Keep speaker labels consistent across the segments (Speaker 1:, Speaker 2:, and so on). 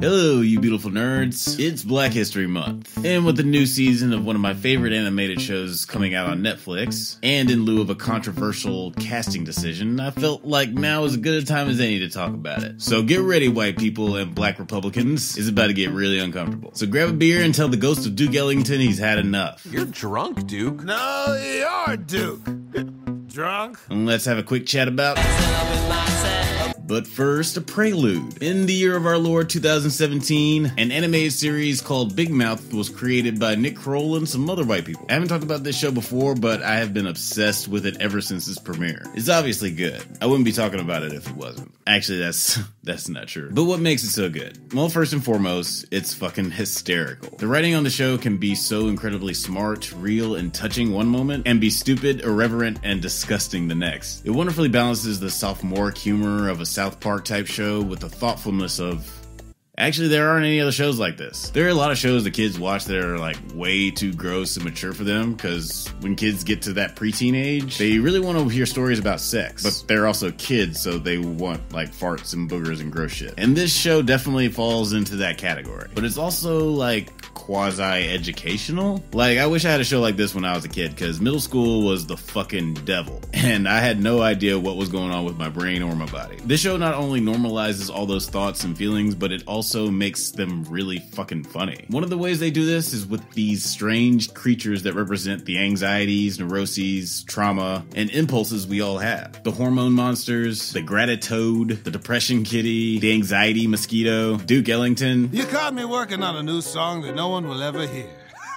Speaker 1: Hello, you beautiful nerds. It's Black History Month. And with the new season of one of my favorite animated shows coming out on Netflix, and in lieu of a controversial casting decision, I felt like now is as good a time as any to talk about it. So get ready, white people and black Republicans. It's about to get really uncomfortable. So grab a beer and tell the ghost of Duke Ellington he's had enough.
Speaker 2: You're drunk, Duke.
Speaker 3: No, you're Duke. Drunk?
Speaker 1: And let's have a quick chat about. But first, a prelude. In the year of our Lord 2017, an animated series called Big Mouth was created by Nick Kroll and some other white people. I haven't talked about this show before, but I have been obsessed with it ever since its premiere. It's obviously good. I wouldn't be talking about it if it wasn't. Actually, that's that's not true. But what makes it so good? Well, first and foremost, it's fucking hysterical. The writing on the show can be so incredibly smart, real, and touching one moment, and be stupid, irreverent, and disgusting the next. It wonderfully balances the sophomoric humor of a South Park type show with the thoughtfulness of Actually, there aren't any other shows like this. There are a lot of shows that kids watch that are like way too gross and mature for them because when kids get to that preteen age, they really want to hear stories about sex. But they're also kids, so they want like farts and boogers and gross shit. And this show definitely falls into that category. But it's also like quasi educational. Like, I wish I had a show like this when I was a kid because middle school was the fucking devil. And I had no idea what was going on with my brain or my body. This show not only normalizes all those thoughts and feelings, but it also makes them really fucking funny. One of the ways they do this is with these strange creatures that represent the anxieties, neuroses, trauma, and impulses we all have. The hormone monsters, the gratitoad, the depression kitty, the anxiety mosquito, Duke Ellington.
Speaker 3: You caught me working on a new song that no one will ever hear.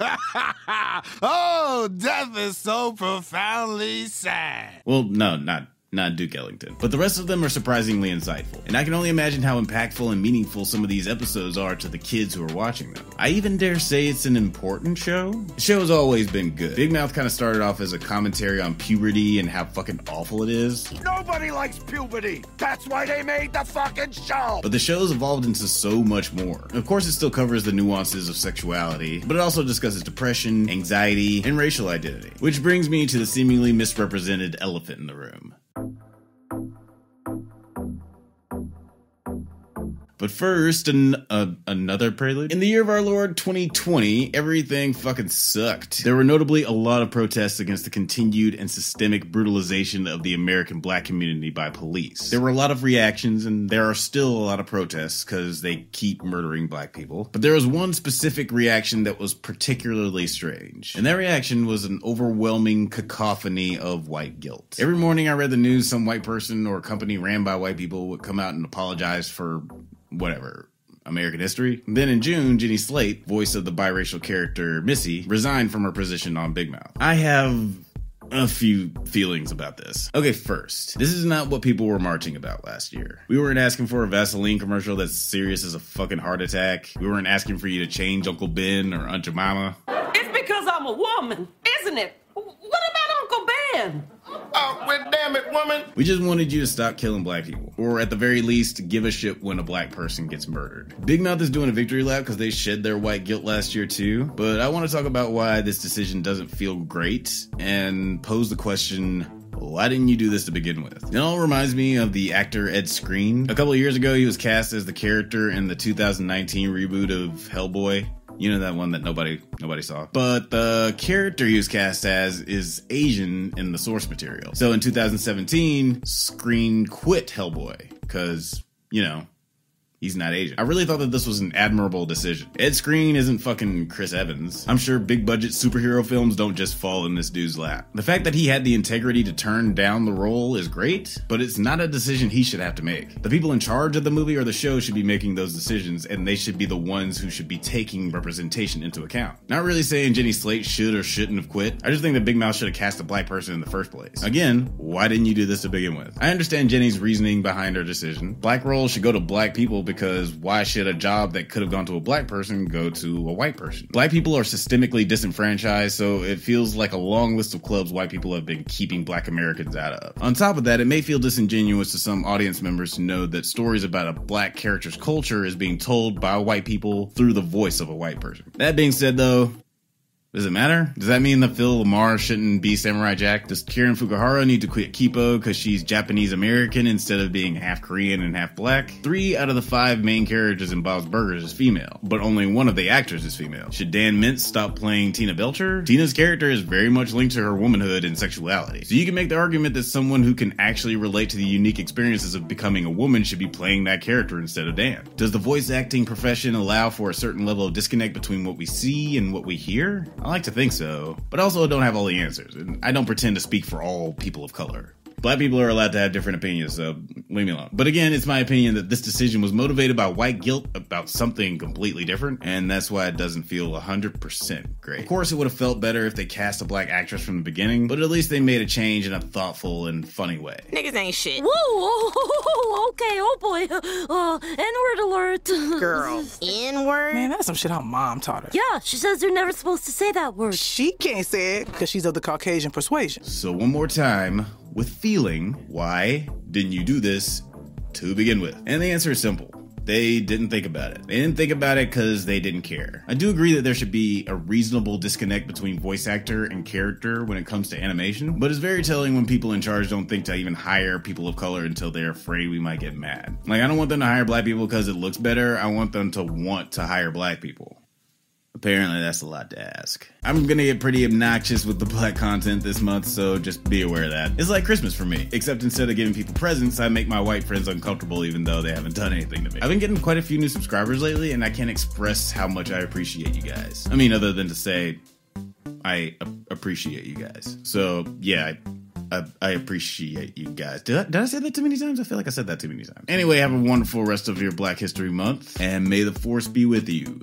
Speaker 3: oh, death is so profoundly sad.
Speaker 1: Well, no, not not Duke Ellington. But the rest of them are surprisingly insightful, and I can only imagine how impactful and meaningful some of these episodes are to the kids who are watching them. I even dare say it's an important show. The show has always been good. Big Mouth kind of started off as a commentary on puberty and how fucking awful it is.
Speaker 4: Nobody likes puberty. That's why they made the fucking show.
Speaker 1: But the show's evolved into so much more. Of course, it still covers the nuances of sexuality, but it also discusses depression, anxiety, and racial identity. Which brings me to the seemingly misrepresented elephant in the room. But first, an, uh, another prelude. In the year of our Lord 2020, everything fucking sucked. There were notably a lot of protests against the continued and systemic brutalization of the American black community by police. There were a lot of reactions, and there are still a lot of protests because they keep murdering black people. But there was one specific reaction that was particularly strange. And that reaction was an overwhelming cacophony of white guilt. Every morning I read the news, some white person or company ran by white people would come out and apologize for whatever American history. Then in June, Jenny Slate, voice of the biracial character Missy, resigned from her position on Big Mouth. I have a few feelings about this. Okay, first, this is not what people were marching about last year. We weren't asking for a Vaseline commercial that's serious as a fucking heart attack. We weren't asking for you to change Uncle Ben or Aunt Jemima.
Speaker 5: It's because I'm a woman, isn't it? What about Uncle Ben?
Speaker 4: Oh, well, damn it, woman.
Speaker 1: We just wanted you to stop killing black people. Or at the very least, give a shit when a black person gets murdered. Big Mouth is doing a victory lap because they shed their white guilt last year too. But I want to talk about why this decision doesn't feel great and pose the question why didn't you do this to begin with? It all reminds me of the actor Ed Skrein. A couple of years ago, he was cast as the character in the 2019 reboot of Hellboy. You know that one that nobody nobody saw. But the character he was cast as is Asian in the source material. So in 2017, Skrein quit Hellboy because you know He's not Asian. I really thought that this was an admirable decision. Ed Skrein isn't fucking Chris Evans. I'm sure big budget superhero films don't just fall in this dude's lap. The fact that he had the integrity to turn down the role is great, but it's not a decision he should have to make. The people in charge of the movie or the show should be making those decisions, and they should be the ones who should be taking representation into account. Not really saying Jenny Slate should or shouldn't have quit. I just think that Big Mouth should have cast a black person in the first place. Again, why didn't you do this to begin with? I understand Jenny's reasoning behind her decision. Black roles should go to black people because why should a job that could have gone to a black person go to a white person? Black people are systemically disenfranchised, so it feels like a long list of clubs white people have been keeping black Americans out of. On top of that, it may feel disingenuous to some audience members to know that stories about a black character's culture is being told by white people through the voice of a white person. That being said, though, Does it matter? Does that mean that Phil LaMarr shouldn't be Samurai Jack? Does Karen Fukuhara need to quit Kipo because she's Japanese American instead of being half Korean and half black? Three out of the five main characters in Bob's Burgers is female, but only one of the actors is female. Should Dan Mintz stop playing Tina Belcher? Tina's character is very much linked to her womanhood and sexuality. So you can make the argument that someone who can actually relate to the unique experiences of becoming a woman should be playing that character instead of Dan. Does the voice acting profession allow for a certain level of disconnect between what we see and what we hear? I like to think so, but also don't have all the answers, and I don't pretend to speak for all people of color. Black people are allowed to have different opinions, so leave me alone. But again, it's my opinion that this decision was motivated by white guilt about something completely different, and that's why it doesn't feel 100% great. Of course, it would have felt better if they cast a black actress from the beginning, but at least they made a change in a thoughtful and funny way.
Speaker 2: Niggas ain't shit.
Speaker 6: Whoa, okay, oh boy. Uh, N-word alert.
Speaker 2: Girl. N-word?
Speaker 7: Man, that's some shit her mom taught her.
Speaker 6: Yeah, she says you're never supposed to say that word.
Speaker 7: She can't say it because she's of the Caucasian persuasion.
Speaker 1: So, one more time, with feeling, why didn't you do this to begin with? And the answer is simple. They didn't think about it. They didn't think about it because they didn't care. I do agree that there should be a reasonable disconnect between voice actor and character when it comes to animation, but it's very telling when people in charge don't think to even hire people of color until they're afraid we might get mad. Like, I don't want them to hire black people because it looks better, I want them to want to hire black people. Apparently, that's a lot to ask. I'm gonna get pretty obnoxious with the black content this month, so just be aware of that. It's like Christmas for me, except instead of giving people presents, I make my white friends uncomfortable even though they haven't done anything to me. I've been getting quite a few new subscribers lately, and I can't express how much I appreciate you guys. I mean, other than to say, I a- appreciate you guys. So, yeah, I, I, appreciate you guys. Did I, did I say that too many times? I feel like I said that too many times. Anyway, have a wonderful rest of your Black History Month, and may the force be with you.